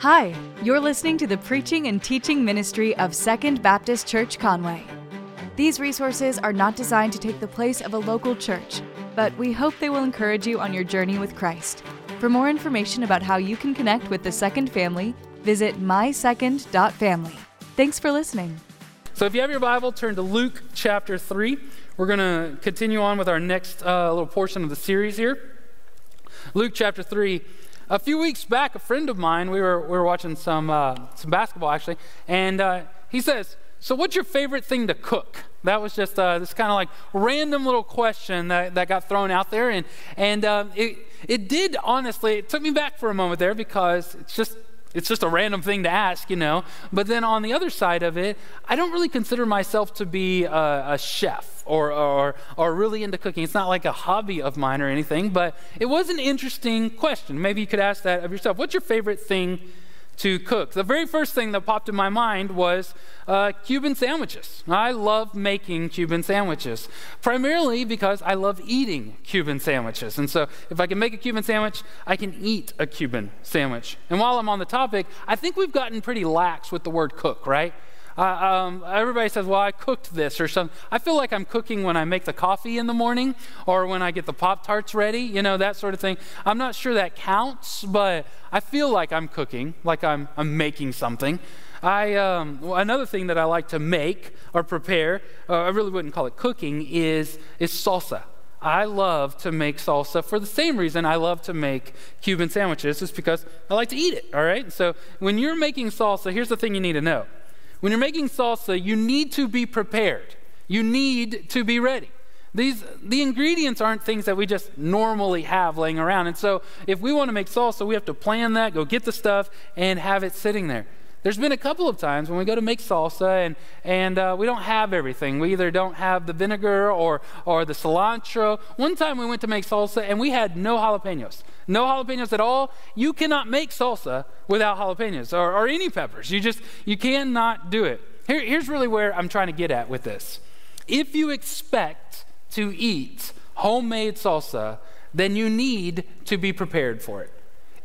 Hi, you're listening to the preaching and teaching ministry of Second Baptist Church Conway. These resources are not designed to take the place of a local church, but we hope they will encourage you on your journey with Christ. For more information about how you can connect with the Second family, visit mysecond.family. Thanks for listening. So, if you have your Bible, turn to Luke chapter 3. We're going to continue on with our next uh, little portion of the series here. Luke chapter 3. A few weeks back, a friend of mine, we were, we were watching some, uh, some basketball actually, and uh, he says, So, what's your favorite thing to cook? That was just uh, this kind of like random little question that, that got thrown out there. And, and uh, it, it did honestly, it took me back for a moment there because it's just it's just a random thing to ask, you know. But then on the other side of it, I don't really consider myself to be a, a chef or, or, or really into cooking. It's not like a hobby of mine or anything, but it was an interesting question. Maybe you could ask that of yourself. What's your favorite thing to cook. The very first thing that popped in my mind was uh, Cuban sandwiches. I love making Cuban sandwiches, primarily because I love eating Cuban sandwiches. And so if I can make a Cuban sandwich, I can eat a Cuban sandwich. And while I'm on the topic, I think we've gotten pretty lax with the word cook, right? Uh, um, everybody says, well, I cooked this or something. I feel like I'm cooking when I make the coffee in the morning or when I get the Pop Tarts ready, you know, that sort of thing. I'm not sure that counts, but I feel like I'm cooking, like I'm, I'm making something. I, um, another thing that I like to make or prepare, uh, I really wouldn't call it cooking, is, is salsa. I love to make salsa for the same reason I love to make Cuban sandwiches, is because I like to eat it, all right? So when you're making salsa, here's the thing you need to know when you're making salsa, you need to be prepared. You need to be ready. These, the ingredients aren't things that we just normally have laying around. And so, if we want to make salsa, we have to plan that, go get the stuff, and have it sitting there. There's been a couple of times when we go to make salsa and, and uh, we don't have everything. We either don't have the vinegar or, or the cilantro. One time we went to make salsa and we had no jalapenos. No jalapenos at all. You cannot make salsa without jalapenos or, or any peppers. You just, you cannot do it. Here, here's really where I'm trying to get at with this. If you expect to eat homemade salsa, then you need to be prepared for it.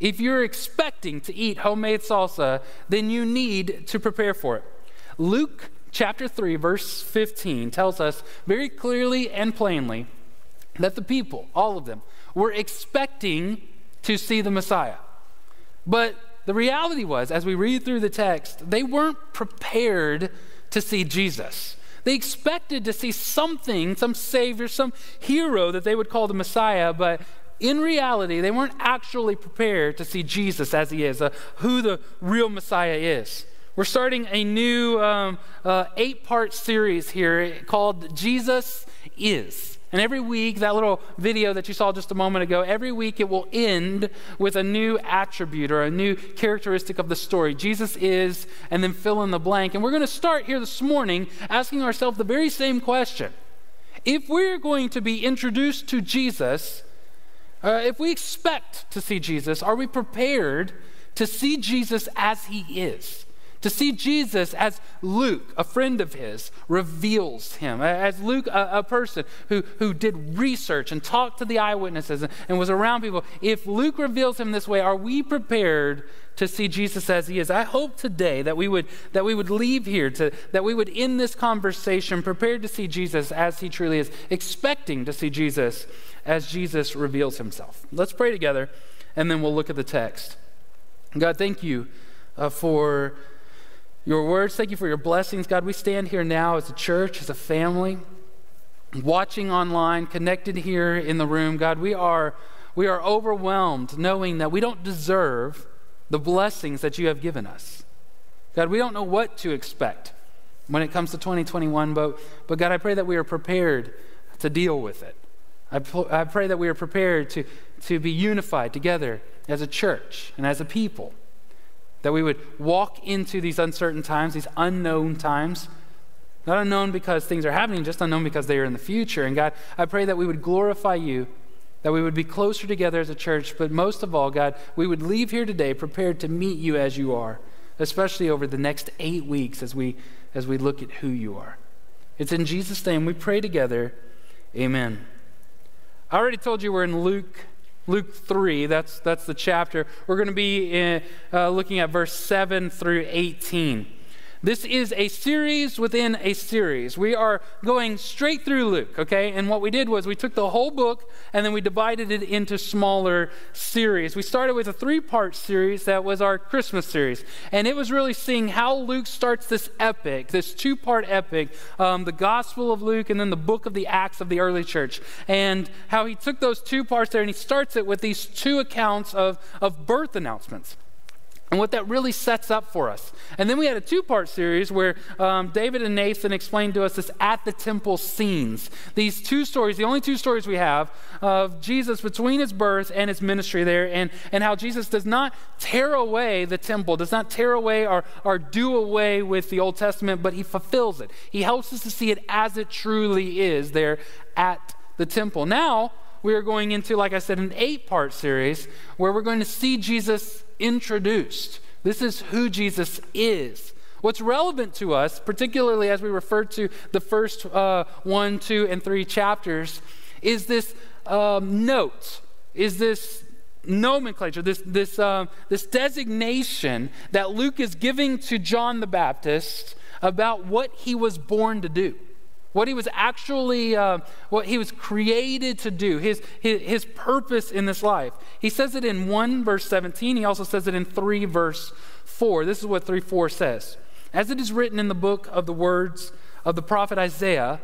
If you're expecting to eat homemade salsa, then you need to prepare for it. Luke chapter 3, verse 15 tells us very clearly and plainly that the people, all of them, were expecting to see the Messiah. But the reality was, as we read through the text, they weren't prepared to see Jesus. They expected to see something, some savior, some hero that they would call the Messiah, but in reality, they weren't actually prepared to see Jesus as he is, uh, who the real Messiah is. We're starting a new um, uh, eight part series here called Jesus Is. And every week, that little video that you saw just a moment ago, every week it will end with a new attribute or a new characteristic of the story. Jesus is, and then fill in the blank. And we're going to start here this morning asking ourselves the very same question. If we're going to be introduced to Jesus, uh, if we expect to see Jesus, are we prepared to see Jesus as he is? To see Jesus as Luke, a friend of his, reveals him. As Luke, a, a person who, who did research and talked to the eyewitnesses and, and was around people. If Luke reveals him this way, are we prepared to see Jesus as he is. I hope today that we would that we would leave here to that we would end this conversation prepared to see Jesus as he truly is, expecting to see Jesus as Jesus reveals himself. Let's pray together, and then we'll look at the text. God, thank you uh, for your words. Thank you for your blessings. God, we stand here now as a church, as a family, watching online, connected here in the room. God, we are, we are overwhelmed knowing that we don't deserve the blessings that you have given us. God, we don't know what to expect when it comes to 2021, but, but God, I pray that we are prepared to deal with it. I, I pray that we are prepared to, to be unified together as a church and as a people. That we would walk into these uncertain times, these unknown times. Not unknown because things are happening, just unknown because they are in the future. And God, I pray that we would glorify you, that we would be closer together as a church, but most of all, God, we would leave here today prepared to meet you as you are, especially over the next eight weeks as we, as we look at who you are. It's in Jesus' name we pray together. Amen. I already told you we're in Luke Luke 3, that's, that's the chapter. We're going to be in, uh, looking at verse 7 through 18. This is a series within a series. We are going straight through Luke, okay? And what we did was we took the whole book and then we divided it into smaller series. We started with a three part series that was our Christmas series. And it was really seeing how Luke starts this epic, this two part epic, um, the Gospel of Luke and then the book of the Acts of the early church. And how he took those two parts there and he starts it with these two accounts of, of birth announcements and what that really sets up for us. And then we had a two part series where um, David and Nathan explained to us this at the temple scenes. These two stories, the only two stories we have of Jesus between his birth and his ministry there, and, and how Jesus does not tear away the temple, does not tear away or, or do away with the Old Testament, but he fulfills it. He helps us to see it as it truly is there at the temple. Now, we are going into, like I said, an eight part series where we're going to see Jesus introduced. This is who Jesus is. What's relevant to us, particularly as we refer to the first uh, one, two, and three chapters, is this um, note, is this nomenclature, this, this, uh, this designation that Luke is giving to John the Baptist about what he was born to do what he was actually, uh, what he was created to do, his, his, his, purpose in this life. He says it in 1 verse 17. He also says it in 3 verse 4. This is what 3 4 says. As it is written in the book of the words of the prophet Isaiah,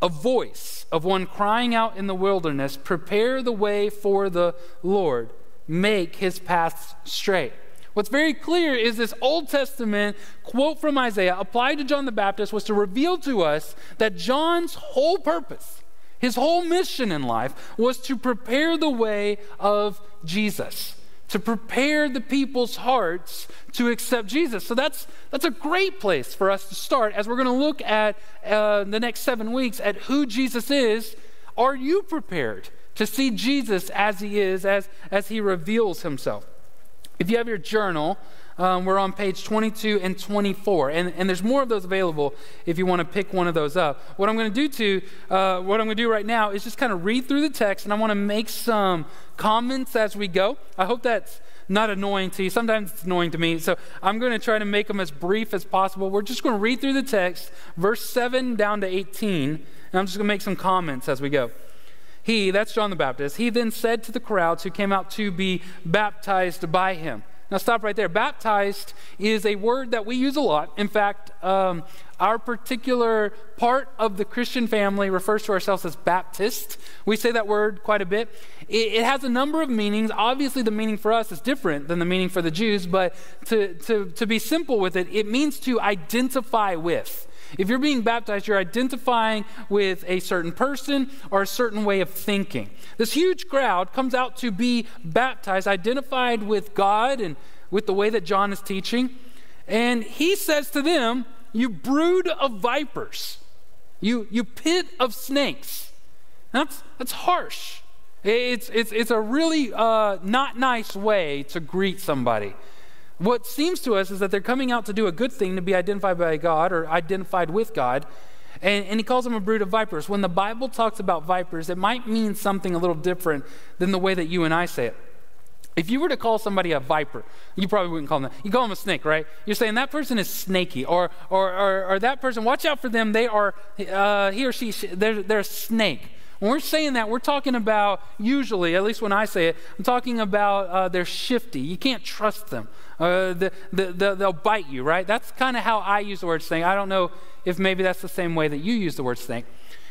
a voice of one crying out in the wilderness, prepare the way for the Lord, make his paths straight. What's very clear is this Old Testament quote from Isaiah applied to John the Baptist was to reveal to us that John's whole purpose, his whole mission in life, was to prepare the way of Jesus, to prepare the people's hearts to accept Jesus. So that's, that's a great place for us to start as we're going to look at uh, the next seven weeks at who Jesus is. Are you prepared to see Jesus as he is, as, as he reveals himself? If you have your journal, um, we're on page 22 and 24, and, and there's more of those available if you want to pick one of those up. What I'm going to do to, uh, what I'm going to do right now is just kind of read through the text, and I want to make some comments as we go. I hope that's not annoying to you. Sometimes it's annoying to me, so I'm going to try to make them as brief as possible. We're just going to read through the text, verse 7 down to 18, and I'm just going to make some comments as we go. He, that's John the Baptist, he then said to the crowds who came out to be baptized by him. Now, stop right there. Baptized is a word that we use a lot. In fact, um, our particular part of the Christian family refers to ourselves as Baptist. We say that word quite a bit. It, it, has a number of meanings. Obviously, the meaning for us is different than the meaning for the Jews, but to, to, to be simple with it, it means to identify with. If you're being baptized, you're identifying with a certain person or a certain way of thinking. This huge crowd comes out to be baptized, identified with God and with the way that John is teaching. And he says to them, You brood of vipers, you, you pit of snakes. That's, that's harsh. It's, it's, it's a really uh, not nice way to greet somebody. What seems to us is that they're coming out to do a good thing, to be identified by God or identified with God. And, and, he calls them a brood of vipers. When the Bible talks about vipers, it might mean something a little different than the way that you and I say it. If you were to call somebody a viper, you probably wouldn't call them that. You call them a snake, right? You're saying that person is snaky, or, or, or, or that person, watch out for them. They are, uh, he or she, they're, they're a snake. When we're saying that, we're talking about, usually, at least when I say it, I'm talking about uh, they're shifty. You can't trust them. Uh, the, the, the, they'll bite you, right? That's kind of how I use the word snake. I don't know if maybe that's the same way that you use the word snake.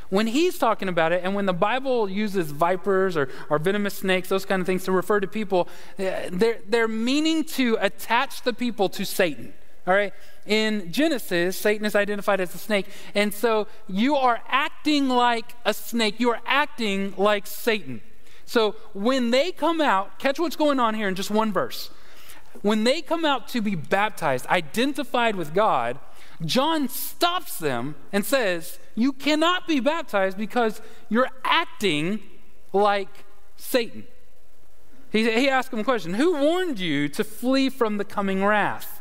When he's talking about it, and when the Bible uses vipers or, or venomous snakes, those kind of things to refer to people, uh, they're, they're meaning to attach the people to Satan. All right? In Genesis, Satan is identified as a snake. And so you are acting like a snake. You are acting like Satan. So when they come out, catch what's going on here in just one verse. When they come out to be baptized, identified with God, John stops them and says, You cannot be baptized because you're acting like Satan. He, he asked him a question Who warned you to flee from the coming wrath?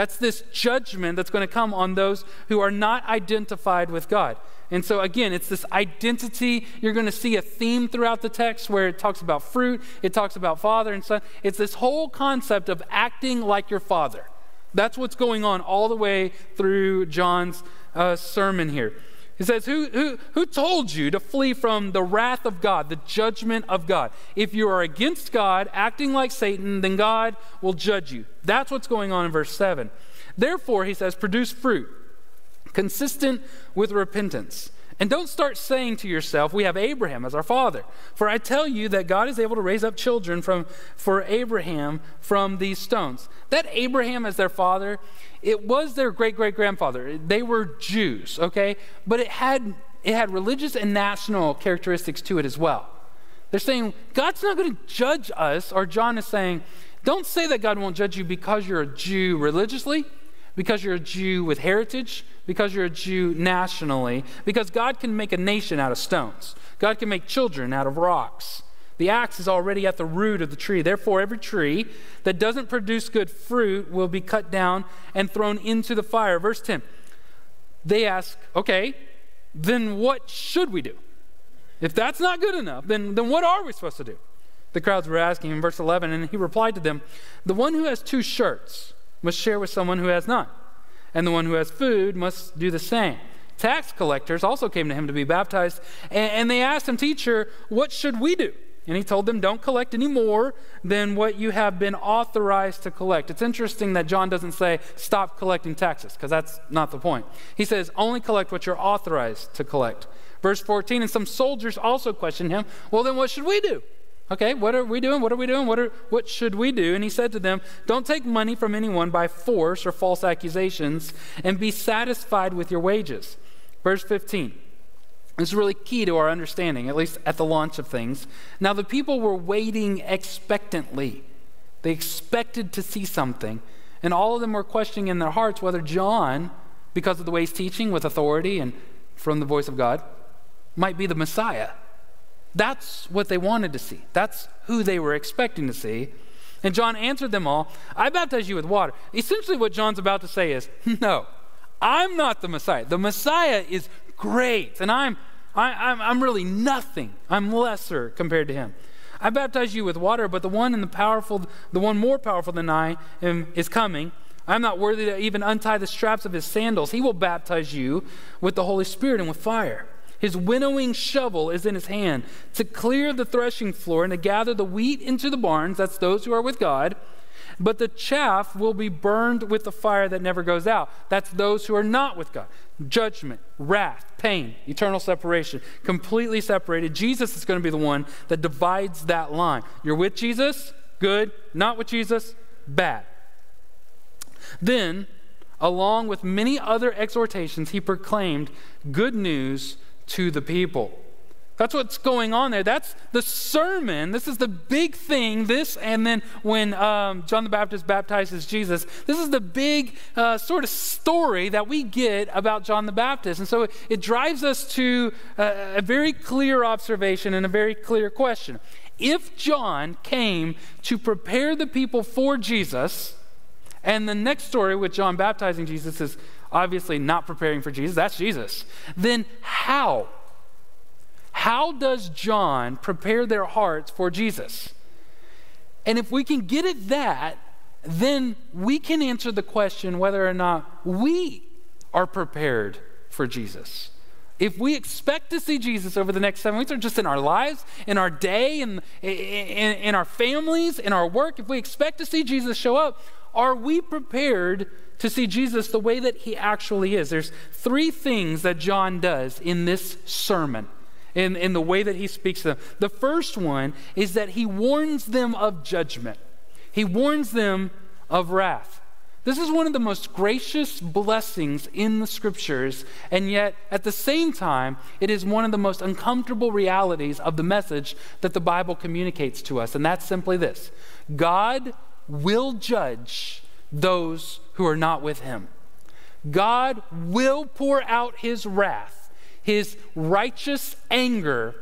That's this judgment that's going to come on those who are not identified with God. And so, again, it's this identity. You're going to see a theme throughout the text where it talks about fruit, it talks about father and son. It's this whole concept of acting like your father. That's what's going on all the way through John's uh, sermon here. He says, who, who, who told you to flee from the wrath of God, the judgment of God? If you are against God, acting like Satan, then God will judge you. That's what's going on in verse 7. Therefore, he says, produce fruit consistent with repentance. And don't start saying to yourself, We have Abraham as our father. For I tell you that God is able to raise up children from, for Abraham from these stones. That Abraham as their father it was their great great grandfather. They were Jews, okay? But it had, it had religious and national characteristics to it as well. They're saying, God's not going to judge us, or John is saying, don't say that God won't judge you because you're a Jew religiously, because you're a Jew with heritage, because you're a Jew nationally, because God can make a nation out of stones. God can make children out of rocks. The axe is already at the root of the tree. Therefore, every tree that doesn't produce good fruit will be cut down and thrown into the fire. Verse 10. They ask, okay, then what should we do? If that's not good enough, then, then what are we supposed to do? The crowds were asking him, verse 11, and he replied to them, The one who has two shirts must share with someone who has none, and the one who has food must do the same. Tax collectors also came to him to be baptized, and, and they asked him, Teacher, what should we do? And he told them, Don't collect any more than what you have been authorized to collect. It's interesting that John doesn't say, Stop collecting taxes, because that's not the point. He says, Only collect what you're authorized to collect. Verse 14, and some soldiers also questioned him, Well, then what should we do? Okay, what are we doing? What are we doing? What, are, what should we do? And he said to them, Don't take money from anyone by force or false accusations, and be satisfied with your wages. Verse 15. Is really key to our understanding, at least at the launch of things. Now, the people were waiting expectantly. They expected to see something. And all of them were questioning in their hearts whether John, because of the way he's teaching with authority and from the voice of God, might be the Messiah. That's what they wanted to see. That's who they were expecting to see. And John answered them all I baptize you with water. Essentially, what John's about to say is no, I'm not the Messiah. The Messiah is great, and I'm I, am I'm, I'm really nothing. I'm lesser compared to him. I baptize you with water, but the one and the powerful, the one more powerful than I am, is coming. I'm not worthy to even untie the straps of his sandals. He will baptize you with the Holy Spirit and with fire. His winnowing shovel is in his hand to clear the threshing floor and to gather the wheat into the barns. That's those who are with God but the chaff will be burned with the fire that never goes out. That's those who are not with God. Judgment, wrath, pain, eternal separation, completely separated. Jesus is going to be the one that divides that line. You're with Jesus, good. Not with Jesus, bad. Then, along with many other exhortations, he proclaimed good news to the people. That's what's going on there. That's the sermon. This is the big thing. This, and then when um, John the Baptist baptizes Jesus, this is the big uh, sort of story that we get about John the Baptist. And so it, it drives us to a, a very clear observation and a very clear question. If John came to prepare the people for Jesus, and the next story with John baptizing Jesus is obviously not preparing for Jesus, that's Jesus, then how? How does John prepare their hearts for Jesus? And if we can get at that, then we can answer the question whether or not we are prepared for Jesus. If we expect to see Jesus over the next seven weeks, or just in our lives, in our day, in, in, in our families, in our work, if we expect to see Jesus show up, are we prepared to see Jesus the way that he actually is? There's three things that John does in this sermon in, in the way that he speaks to them. The first one is that he warns them of judgment, he warns them of wrath. This is one of the most gracious blessings in the scriptures, and yet at the same time, it is one of the most uncomfortable realities of the message that the Bible communicates to us. And that's simply this God will judge those who are not with him. God will pour out his wrath his righteous anger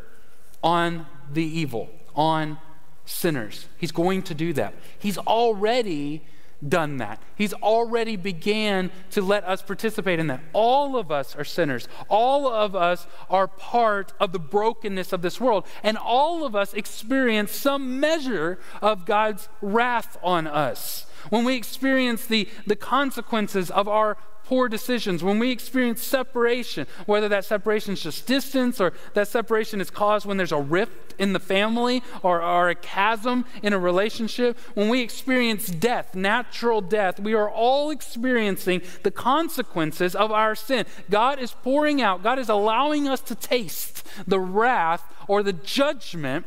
on the evil, on sinners. He's going to do that. He's already done that. He's already began to let us participate in that. All of us are sinners. All of us are part of the brokenness of this world. And all of us experience some measure of God's wrath on us. When we experience the, the consequences of our poor decisions, when we experience separation, whether that separation is just distance or that separation is caused when there's a rift in the family or, or a chasm in a relationship, when we experience death, natural death, we are all experiencing the consequences of our sin. God is pouring out, God is allowing us to taste the wrath or the judgment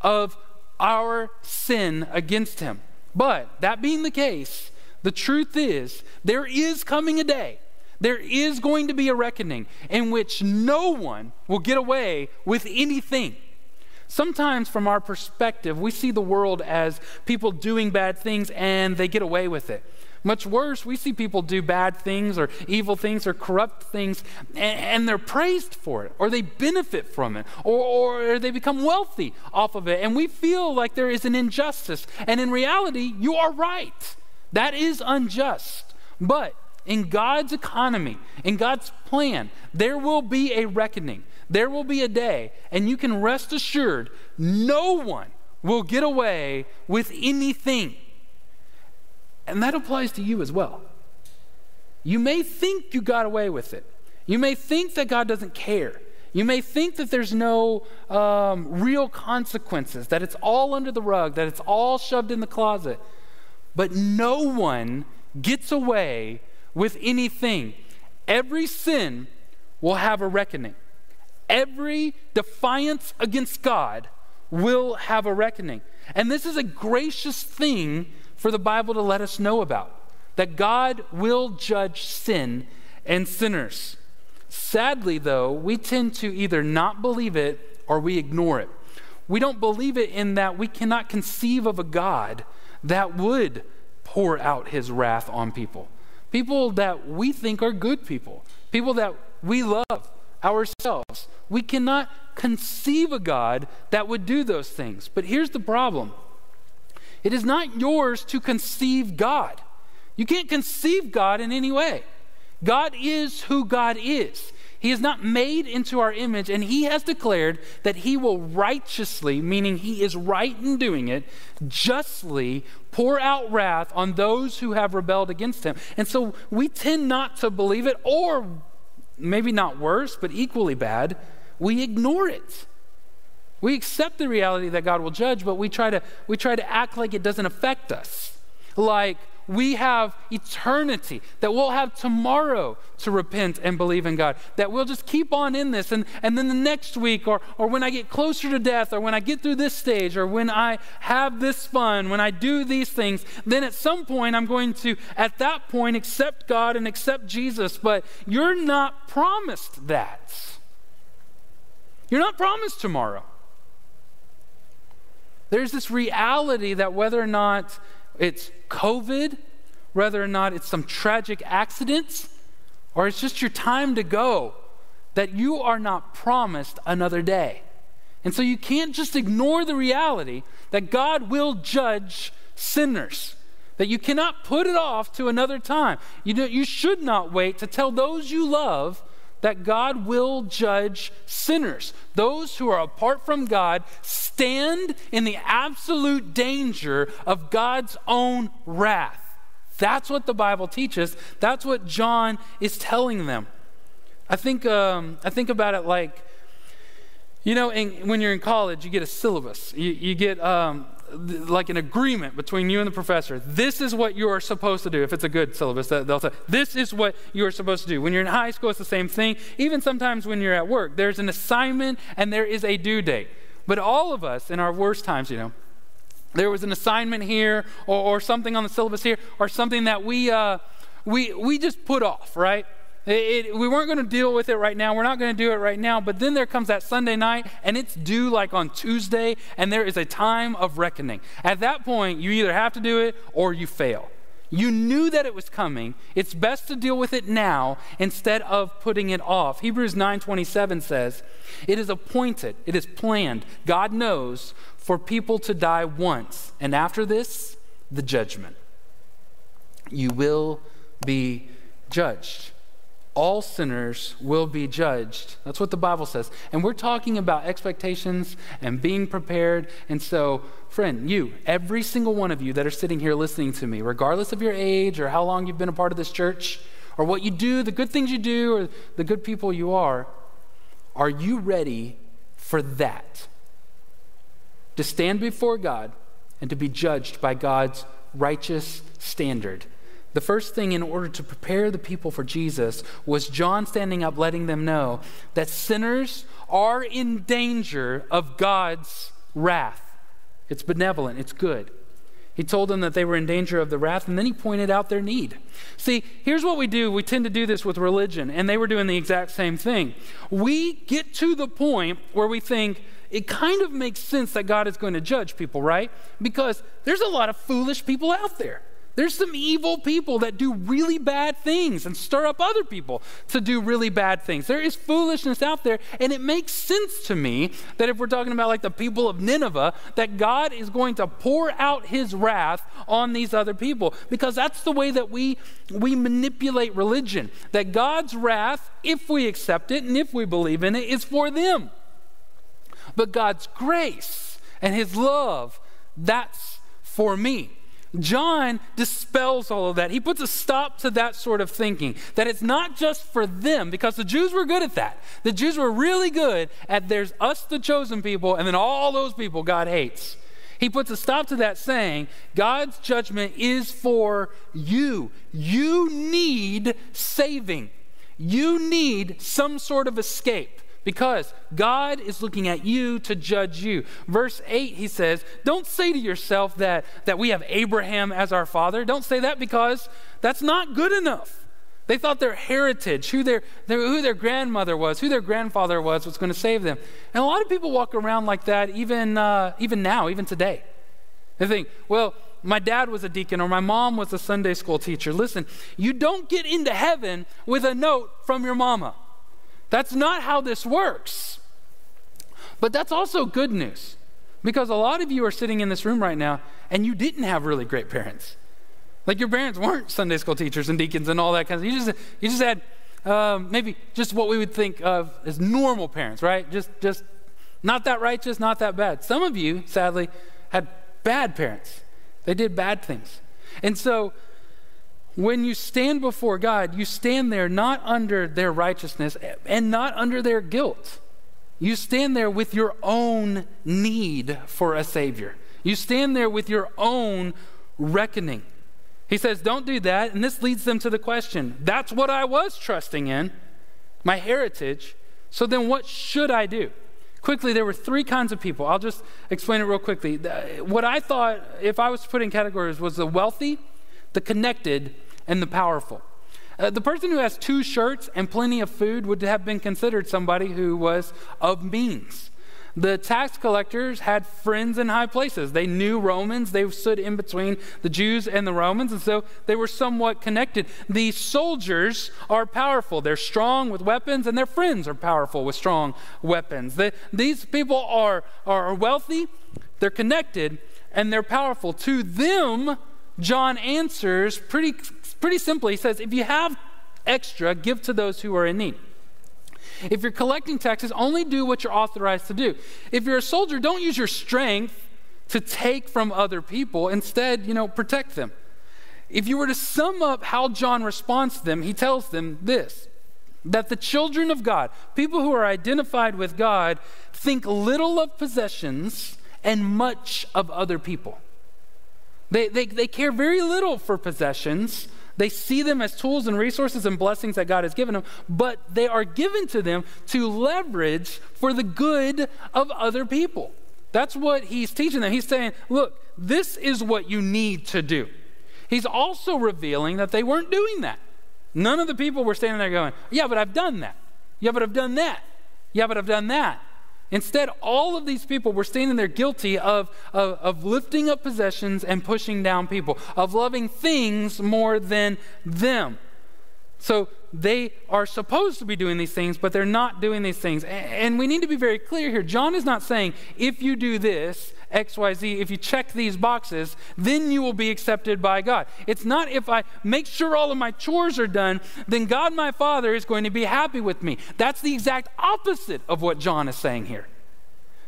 of our sin against Him. But that being the case, the truth is, there is coming a day, there is going to be a reckoning in which no one will get away with anything. Sometimes, from our perspective, we see the world as people doing bad things and they get away with it. Much worse, we see people do bad things or evil things or corrupt things and, they're praised for it or they benefit from it or, or they become wealthy off of it. And we feel like there is an injustice. And in reality, you are right. That is unjust. But in God's economy, in God's plan, there will be a reckoning. There will be a day, and you can rest assured no one will get away with anything. And that applies to you as well. You may think you got away with it. You may think that God doesn't care. You may think that there's no um, real consequences, that it's all under the rug, that it's all shoved in the closet. But no one gets away with anything. Every sin will have a reckoning. Every defiance against God will have a reckoning. And this is a gracious thing for the Bible to let us know about that God will judge sin and sinners. Sadly, though, we tend to either not believe it or we ignore it. We don't believe it in that we cannot conceive of a God that would pour out his wrath on people. People that we think are good people, people that we love ourselves. We cannot conceive a God that would do those things. But here's the problem it is not yours to conceive God. You can't conceive God in any way. God is who God is. He is not made into our image, and He has declared that He will righteously, meaning He is right in doing it, justly pour out wrath on those who have rebelled against Him. And so we tend not to believe it, or maybe not worse, but equally bad, we ignore it. We accept the reality that God will judge, but we try to, we try to act like it doesn't affect us. Like, we have eternity, that we'll have tomorrow to repent and believe in God, that we'll just keep on in this. And, and then the next week, or, or when I get closer to death, or when I get through this stage, or when I have this fun, when I do these things, then at some point I'm going to, at that point, accept God and accept Jesus. But you're not promised that. You're not promised tomorrow. There's this reality that whether or not it's COVID, whether or not it's some tragic accident, or it's just your time to go, that you are not promised another day. And so you can't just ignore the reality that God will judge sinners, that you cannot put it off to another time. You, do, you should not wait to tell those you love that God will judge sinners. Those who are apart from God stand in the absolute danger of God's own wrath. That's what the Bible teaches. That's what John is telling them. I think, um, I think about it like, you know, in, when you're in college, you get a syllabus. You, you get um, like an agreement between you and the professor. This is what you are supposed to do. If it's a good syllabus, they'll say, this is what you are supposed to do. When you're in high school, it's the same thing. Even sometimes when you're at work, there's an assignment and there is a due date. But all of us, in our worst times, you know, there was an assignment here or, or something on the syllabus here or something that we, uh, we, we just put off, right? It, it, we weren't going to deal with it right now. We're not going to do it right now. But then there comes that Sunday night, and it's due like on Tuesday, and there is a time of reckoning. At that point, you either have to do it or you fail. You knew that it was coming. It's best to deal with it now instead of putting it off. Hebrews 9:27 says, "It is appointed, it is planned, God knows for people to die once, and after this, the judgment." you will be judged. All sinners will be judged. That's what the Bible says. And we're talking about expectations and being prepared. And so, friend, you, every single one of you that are sitting here listening to me, regardless of your age or how long you've been a part of this church, or what you do, the good things you do, or the good people you are, are you ready for that? To stand before God and to be judged by God's righteous standard. The first thing in order to prepare the people for Jesus was John standing up, letting them know that sinners are in danger of God's wrath. It's benevolent, it's good. He told them that they were in danger of the wrath, and then he pointed out their need. See, here's what we do. We tend to do this with religion, and they were doing the exact same thing. We get to the point where we think, it kind of makes sense that God is going to judge people, right? Because there's a lot of foolish people out there. There's some evil people that do really bad things and stir up other people to do really bad things. There is foolishness out there, and it makes sense to me that if we're talking about like the people of Nineveh, that God is going to pour out his wrath on these other people because that's the way that we we manipulate religion. That God's wrath, if we accept it and if we believe in it, is for them. But God's grace and his love, that's for me. John dispels all of that. He puts a stop to that sort of thinking, that it's not just for them, because the Jews were good at that. The Jews were really good at there's us, the chosen people, and then all those people God hates. He puts a stop to that, saying, God's judgment is for you. You need saving, you need some sort of escape because God is looking at you to judge you. Verse 8, he says, Don't say to yourself that, that we have Abraham as our father. Don't say that because that's not good enough. They thought their heritage, who their, their, who their grandmother was, who their grandfather was, was going to save them. And a lot of people walk around like that even, uh, even now, even today. They think, well, my dad was a deacon or my mom was a Sunday school teacher. Listen, you don't get into heaven with a note from your mama. That's not how this works. But that's also good news because a lot of you are sitting in this room right now and you didn't have really great parents. Like your parents weren't Sunday school teachers and deacons and all that kind of stuff. you just you just had um, maybe just what we would think of as normal parents, right? Just just not that righteous, not that bad. Some of you, sadly, had bad parents. They did bad things. And so when you stand before God, you stand there not under their righteousness and not under their guilt. You stand there with your own need for a Savior. You stand there with your own reckoning. He says, Don't do that. And this leads them to the question that's what I was trusting in, my heritage. So then what should I do? Quickly, there were three kinds of people. I'll just explain it real quickly. What I thought, if I was to put in categories, was the wealthy, the connected, and the powerful. Uh, the person who has two shirts and plenty of food would have been considered somebody who was of means. The tax collectors had friends in high places. They knew Romans. They stood in between the Jews and the Romans, and so they were somewhat connected. The soldiers are powerful. They're strong with weapons, and their friends are powerful with strong weapons. The, these people are, are wealthy, they're connected, and they're powerful. To them, John answers pretty, pretty simply. He says, If you have extra, give to those who are in need. If you're collecting taxes, only do what you're authorized to do. If you're a soldier, don't use your strength to take from other people. Instead, you know, protect them. If you were to sum up how John responds to them, he tells them this that the children of God, people who are identified with God, think little of possessions and much of other people. They, they, they care very little for possessions. They see them as tools and resources and blessings that God has given them, but they are given to them to leverage for the good of other people. That's what he's teaching them. He's saying, look, this is what you need to do. He's also revealing that they weren't doing that. None of the people were standing there going, yeah, but I've done that. Yeah, but I've done that. Yeah, but I've done that. Instead, all of these people were standing there guilty of, of, of, lifting up possessions and pushing down people, of loving things more than them. So they are supposed to be doing these things, but they're not doing these things. And we need to be very clear here. John is not saying, if you do this, XYZ, if you check these boxes, then you will be accepted by God. It's not if I make sure all of my chores are done, then God my Father is going to be happy with me. That's the exact opposite of what John is saying here.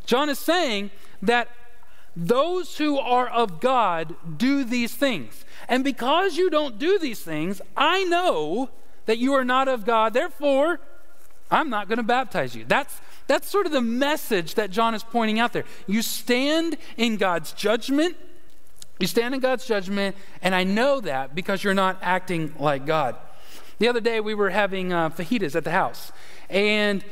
John is saying that those who are of God do these things. And because you don't do these things, I know that you are not of God. Therefore, I'm not going to baptize you. That's, that's sort of the message that John is pointing out there. You stand in God's judgment. You stand in God's judgment, and I know that because you're not acting like God. The other day, we were having uh, fajitas at the house. And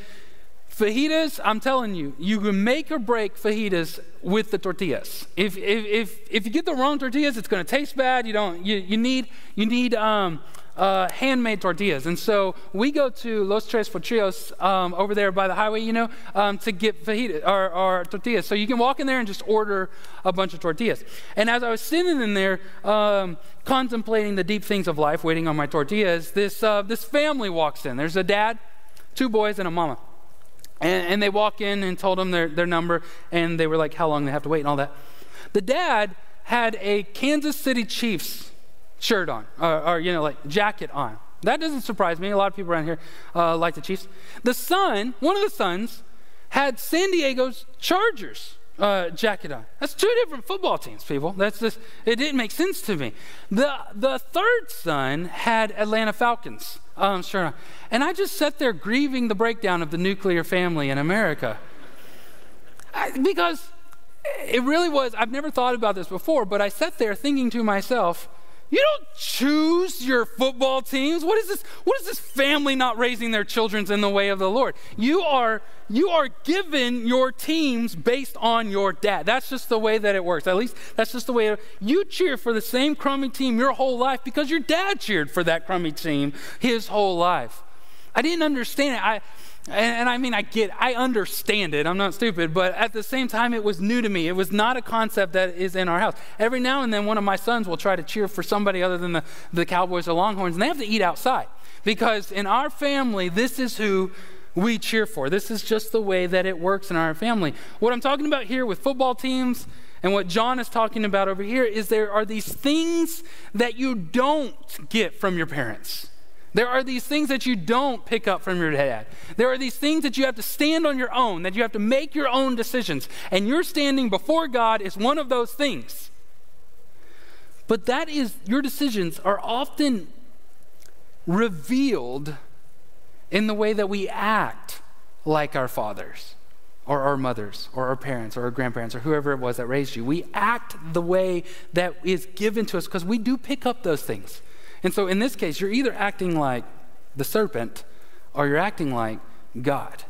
fajitas, I'm telling you, you can make or break fajitas with the tortillas. If, if, if, if you get the wrong tortillas, it's going to taste bad. You, don't, you, you need, you need um, uh, handmade tortillas. And so we go to Los Tres Potrillos um, over there by the highway, you know, um, to get fajitas or, or, tortillas. So you can walk in there and just order a bunch of tortillas. And as I was sitting in there um, contemplating the deep things of life, waiting on my tortillas, this, uh, this family walks in. There's a dad, two boys, and a mama. And, and they walk in and told them their, their number, and they were like, how long they have to wait and all that. The dad had a Kansas City Chiefs shirt on, or, or, you know, like jacket on. That doesn't surprise me. A lot of people around here uh, like the Chiefs. The son, one of the sons, had San Diego's Chargers uh. That's two different football teams, people. That's just it didn't make sense to me. The the third son had Atlanta Falcons um, shirt on, and I just sat there grieving the breakdown of the nuclear family in America, I, because it really was. I've never thought about this before, but I sat there thinking to myself you don't choose your football teams. What is this? What is this family not raising their children in the way of the Lord? You are you are given your teams based on your dad. That's just the way that it works. At least that's just the way it, you cheer for the same crummy team your whole life because your dad cheered for that crummy team his whole life. I didn't understand it. I and, and, I mean, I get, I understand it. I'm not stupid, but at the same time, it was new to me. It was not a concept that is in our house. Every now and then, one of my sons will try to cheer for somebody other than the, the Cowboys or Longhorns, and they have to eat outside because in our family, this is who we cheer for. This is just the way that it works in our family. What I'm talking about here with football teams and what John is talking about over here is there are these things that you don't get from your parents. There are these things that you don't pick up from your dad. There are these things that you have to stand on your own, that you have to make your own decisions. And your standing before God is one of those things. But that is, your decisions are often revealed in the way that we act like our fathers or our mothers or our parents or our grandparents or whoever it was that raised you. We act the way that is given to us because we do pick up those things. And so in this case, you're either acting like the serpent or you're acting like God.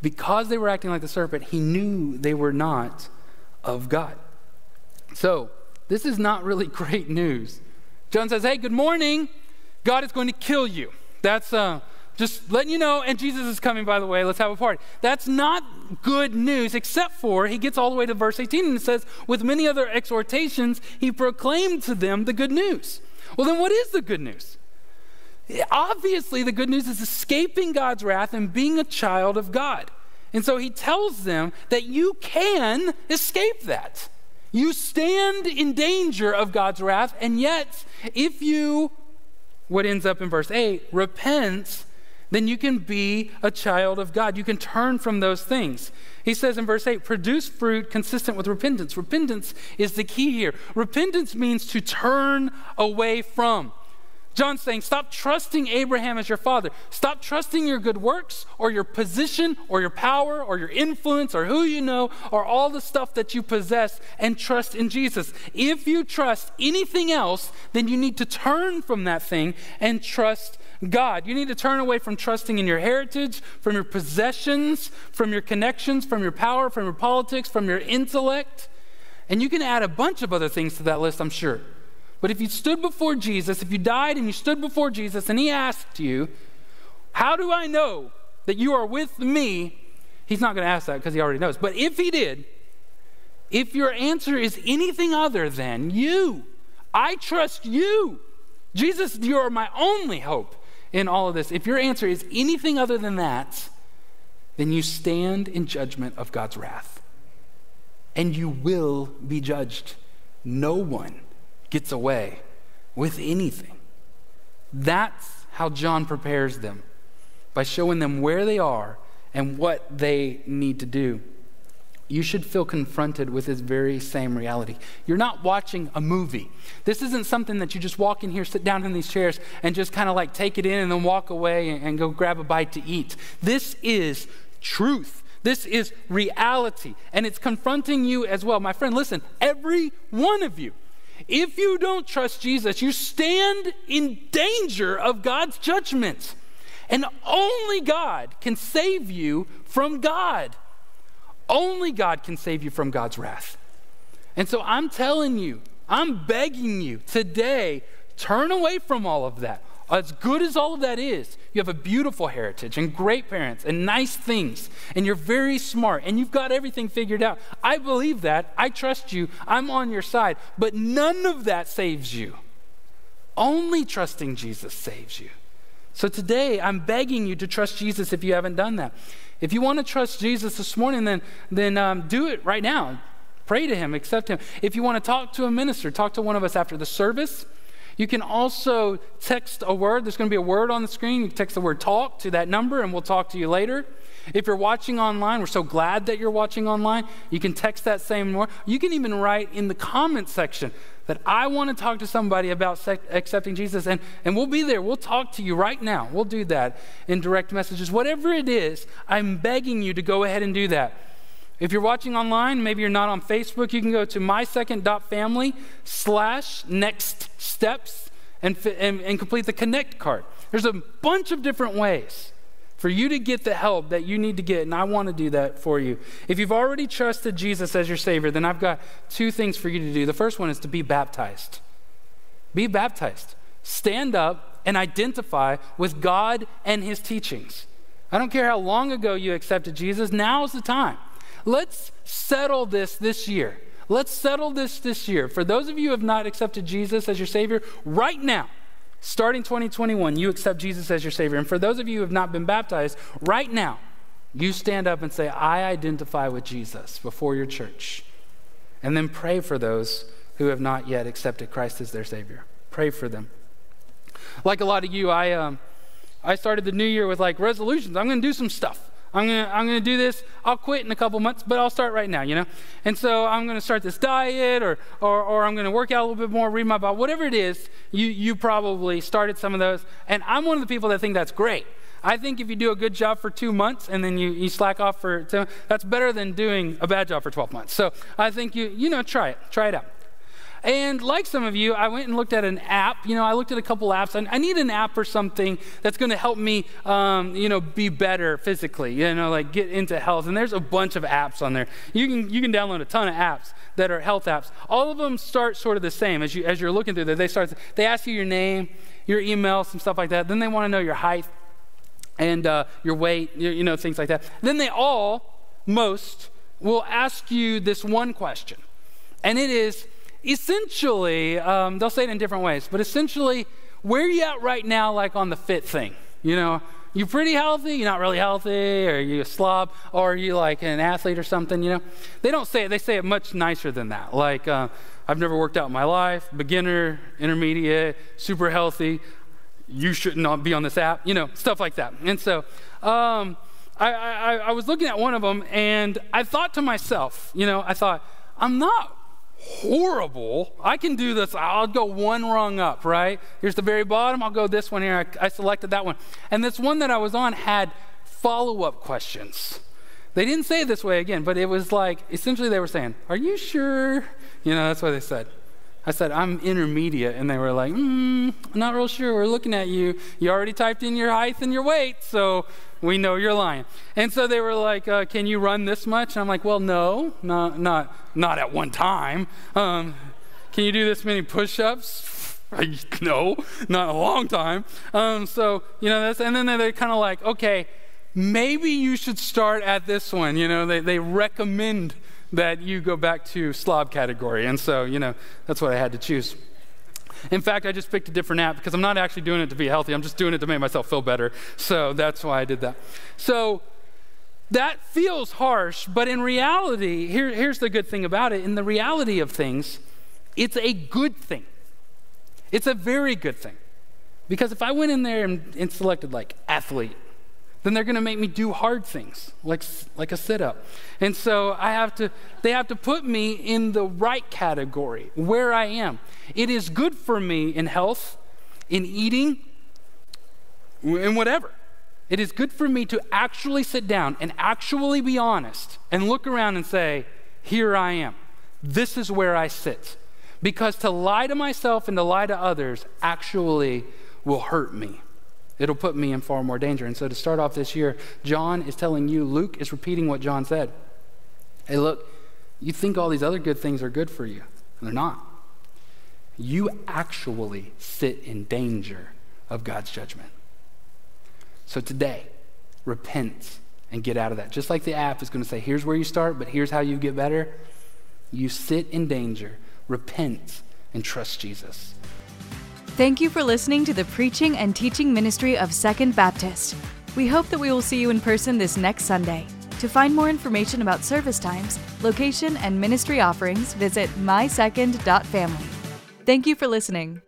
Because they were acting like the serpent, he knew they were not of God. So, this is not really great news. John says, Hey, good morning. God is going to kill you. That's uh, just letting you know. And Jesus is coming, by the way. Let's have a party. That's not good news, except for he gets all the way to verse 18 and it says, With many other exhortations, he proclaimed to them the good news. Well, then what is the good news? Obviously, the good news is escaping God's wrath and being a child of God. And so he tells them that you can escape that. You stand in danger of God's wrath, and yet, if you, what ends up in verse 8, repent, then you can be a child of God. You can turn from those things. He says in verse 8, produce fruit consistent with repentance. Repentance is the key here. Repentance means to turn away from. John's saying, stop trusting Abraham as your father. Stop trusting your good works or your position or your power or your influence or who you know or all the stuff that you possess and trust in Jesus. If you trust anything else, then you need to turn from that thing and trust God. You need to turn away from trusting in your heritage, from your possessions, from your connections, from your power, from your politics, from your intellect. And you can add a bunch of other things to that list, I'm sure. But if you stood before Jesus, if you died and you stood before Jesus and he asked you, How do I know that you are with me? He's not going to ask that because he already knows. But if he did, if your answer is anything other than you, I trust you. Jesus, you are my only hope in all of this, if your answer is anything other than that, then you stand in judgment of God's wrath. and you will be judged. No one gets away with anything. That's how John prepares them by showing them where they are and what they need to do. You should feel confronted with this very same reality. You're not watching a movie. This isn't something that you just walk in here, sit down in these chairs, and just kind of like take it in and then walk away and, and go grab a bite to eat. This is truth. This is reality. And it's confronting you as well. My friend, listen, every one of you, if you don't trust Jesus, you stand in danger of God's judgment. And only God can save you from God. Only God can save you from God's wrath. And so I'm telling you, I'm begging you today, turn away from all of that. As good as all of that is, you have a beautiful heritage and great parents and nice things, and you're very smart and you've got everything figured out. I believe that. I trust you. I'm on your side. But none of that saves you. Only trusting Jesus saves you. So today, I'm begging you to trust Jesus if you haven't done that. If you want to trust Jesus this morning, then, then um, do it right now. Pray to Him, accept Him. If you want to talk to a minister, talk to one of us after the service. You can also text a word. There's going to be a word on the screen. You can text the word talk to that number, and we'll talk to you later. If you're watching online, we're so glad that you're watching online. You can text that same word. You can even write in the comment section that I want to talk to somebody about accepting Jesus, and, and we'll be there. We'll talk to you right now. We'll do that in direct messages. Whatever it is, I'm begging you to go ahead and do that. If you're watching online, maybe you're not on Facebook, you can go to mysecond.family slash next steps and, and, and complete the connect card. There's a bunch of different ways for you to get the help that you need to get, and I want to do that for you. If you've already trusted Jesus as your Savior, then I've got two things for you to do. The first one is to be baptized. Be baptized. Stand up and identify with God and His teachings. I don't care how long ago you accepted Jesus, now's the time. Let's settle this this year. Let's settle this this year. For those of you who have not accepted Jesus as your Savior, right now, Starting 2021, you accept Jesus as your Savior. And for those of you who have not been baptized, right now, you stand up and say, I identify with Jesus before your church. And then pray for those who have not yet accepted Christ as their Savior. Pray for them. Like a lot of you, I, um, I started the new year with like resolutions. I'm going to do some stuff. I'm gonna, I'm gonna do this. I'll quit in a couple months, but I'll start right now, you know? And so I'm gonna start this diet or, or, or I'm gonna work out a little bit more, read my Bible, whatever it is, you, you probably started some of those. And I'm one of the people that think that's great. I think if you do a good job for two months and then you, you slack off for two, that's better than doing a bad job for 12 months. So I think you, you know, try it, try it out. And like some of you, I went and looked at an app. You know, I looked at a couple apps. I, I need an app or something that's going to help me, um, you know, be better physically. You know, like get into health. And there's a bunch of apps on there. You can you can download a ton of apps that are health apps. All of them start sort of the same as you as you're looking through there. They start. They ask you your name, your email, some stuff like that. Then they want to know your height and uh, your weight. You, you know, things like that. Then they all, most, will ask you this one question, and it is essentially, um, they'll say it in different ways, but essentially, where are you at right now, like on the fit thing? You know, you're pretty healthy, you're not really healthy, or you a slob, or are you like an athlete or something, you know? They don't say it, they say it much nicer than that. Like, uh, I've never worked out in my life, beginner, intermediate, super healthy, you should not be on this app, you know, stuff like that. And so, um, I, I, I was looking at one of them and I thought to myself, you know, I thought, I'm not horrible. I can do this. I'll go one rung up, right? Here's the very bottom. I'll go this one here. I, I selected that one. And this one that I was on had follow up questions. They didn't say it this way again, but it was like essentially they were saying, Are you sure? You know, that's what they said. I said, I'm intermediate. And they were like, mm, not real sure. We're looking at you. You already typed in your height and your weight, so we know you're lying. And so they were like, uh, Can you run this much? And I'm like, Well, no, not, not, not at one time. Um, can you do this many push ups? no, not a long time. Um, so, you know, that's, and then they're kind of like, Okay, maybe you should start at this one. You know, they, they recommend that you go back to slob category. And so, you know, that's what I had to choose. In fact, I just picked a different app because I'm not actually doing it to be healthy. I'm just doing it to make myself feel better. So that's why I did that. So that feels harsh, but in reality, here, here's the good thing about it. In the reality of things, it's a good thing. It's a very good thing. Because if I went in there and, and selected like athlete, then they're going to make me do hard things like, like a sit up. And so I have to, they have to put me in the right category where I am. It is good for me in health, in eating, in whatever. It is good for me to actually sit down and actually be honest and look around and say, Here I am. This is where I sit. Because to lie to myself and to lie to others actually will hurt me. It'll put me in far more danger. And so to start off this year, John is telling you, Luke is repeating what John said. Hey, look, you think all these other good things are good for you, and they're not. You actually sit in danger of God's judgment. So today, repent and get out of that. Just like the app is going to say, here's where you start, but here's how you get better. You sit in danger, repent, and trust Jesus. Thank you for listening to the preaching and teaching ministry of Second Baptist. We hope that we will see you in person this next Sunday. To find more information about service times, location, and ministry offerings, visit mysecond.family. Thank you for listening.